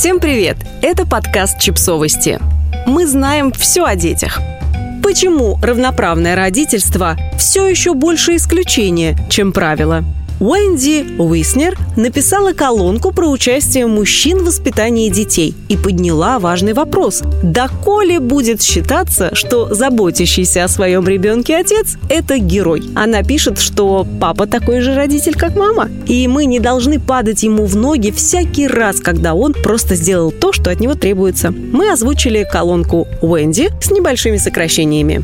Всем привет! Это подкаст «Чипсовости». Мы знаем все о детях. Почему равноправное родительство все еще больше исключение, чем правило – Уэнди Уиснер написала колонку про участие мужчин в воспитании детей и подняла важный вопрос. Доколе будет считаться, что заботящийся о своем ребенке отец – это герой? Она пишет, что папа такой же родитель, как мама. И мы не должны падать ему в ноги всякий раз, когда он просто сделал то, что от него требуется. Мы озвучили колонку Уэнди с небольшими сокращениями.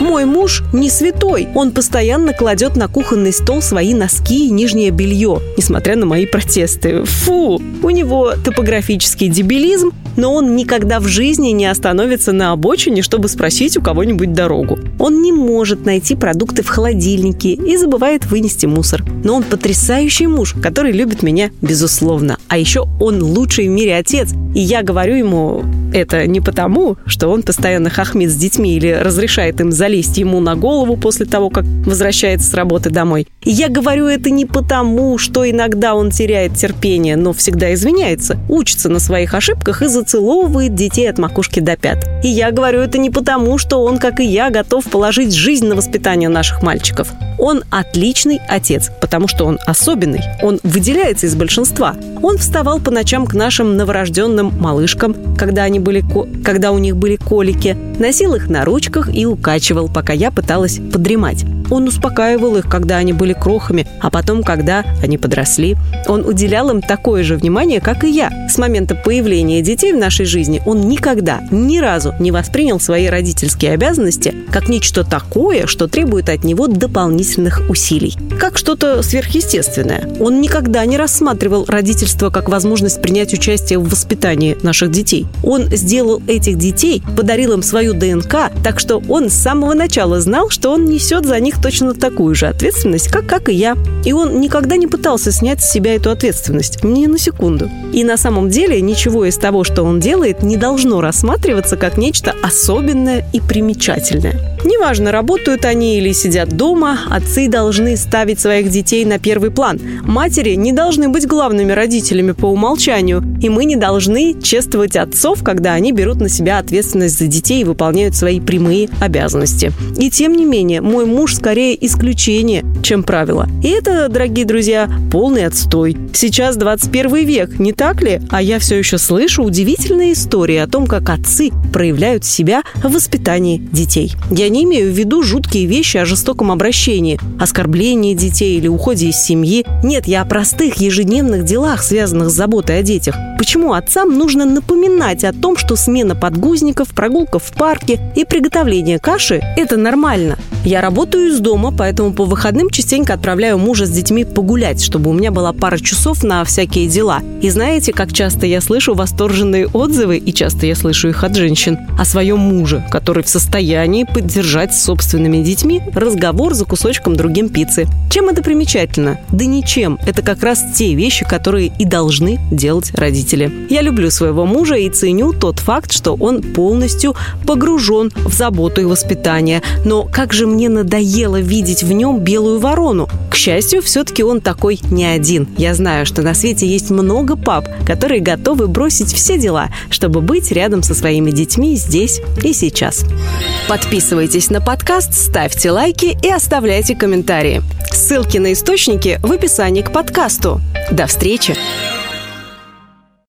Мой муж не святой. Он постоянно кладет на кухонный стол свои носки и нижнее белье, несмотря на мои протесты. Фу! У него топографический дебилизм, но он никогда в жизни не остановится на обочине, чтобы спросить у кого-нибудь дорогу. Он не может найти продукты в холодильнике и забывает вынести мусор. Но он потрясающий муж, который любит меня, безусловно. А еще он лучший в мире отец. И я говорю ему это не потому, что он постоянно хохмит с детьми или разрешает им залезть ему на голову после того, как возвращается с работы домой. Я говорю это не потому, что иногда он теряет терпение, но всегда извиняется, учится на своих ошибках и зацеловывает детей от макушки до пят. И я говорю это не потому, что он, как и я, готов положить жизнь на воспитание наших мальчиков. Он отличный отец, потому что он особенный. Он выделяется из большинства. Он вставал по ночам к нашим новорожденным малышкам, когда, они были, когда у них были колики, носил их на ручках и укачивал, пока я пыталась подремать. Он успокаивал их, когда они были крохами, а потом, когда они подросли. Он уделял им такое же внимание, как и я. С момента появления детей в нашей жизни он никогда, ни разу не воспринял свои родительские обязанности как нечто такое, что требует от него дополнительных усилий. Как что-то сверхъестественное. Он никогда не рассматривал родительство как возможность принять участие в воспитании наших детей. Он сделал этих детей, подарил им свою ДНК, так что он с самого начала знал, что он несет за них них точно такую же ответственность, как, как и я. И он никогда не пытался снять с себя эту ответственность. Ни на секунду. И на самом деле ничего из того, что он делает, не должно рассматриваться как нечто особенное и примечательное. Неважно, работают они или сидят дома, отцы должны ставить своих детей на первый план. Матери не должны быть главными родителями по умолчанию, и мы не должны чествовать отцов, когда они берут на себя ответственность за детей и выполняют свои прямые обязанности. И тем не менее, мой муж скорее исключение, чем правило. И это, дорогие друзья, полный отстой. Сейчас 21 век, не так ли? А я все еще слышу удивительные истории о том, как отцы проявляют себя в воспитании детей. Я не имею в виду жуткие вещи о жестоком обращении, оскорблении детей или уходе из семьи. Нет, я о простых ежедневных делах, связанных с заботой о детях. Почему отцам нужно напоминать о том, что смена подгузников, прогулка в парке и приготовление каши – это нормально? Я работаю из дома, поэтому по выходным частенько отправляю мужа с детьми погулять, чтобы у меня была пара часов на всякие дела. И знаете, как часто я слышу восторженные отзывы, и часто я слышу их от женщин, о своем муже, который в состоянии поддержать с собственными детьми разговор за кусочком другим пиццы. Чем это примечательно? Да ничем. Это как раз те вещи, которые и должны делать родители. Я люблю своего мужа и ценю тот факт, что он полностью погружен в заботу и воспитание. Но как же мне надоело видеть в нем белую ворону. К счастью, все-таки он такой не один. Я знаю, что на свете есть много пап, которые готовы бросить все дела, чтобы быть рядом со своими детьми здесь и сейчас. Подписывайтесь на подкаст, ставьте лайки и оставляйте комментарии. Ссылки на источники в описании к подкасту. До встречи!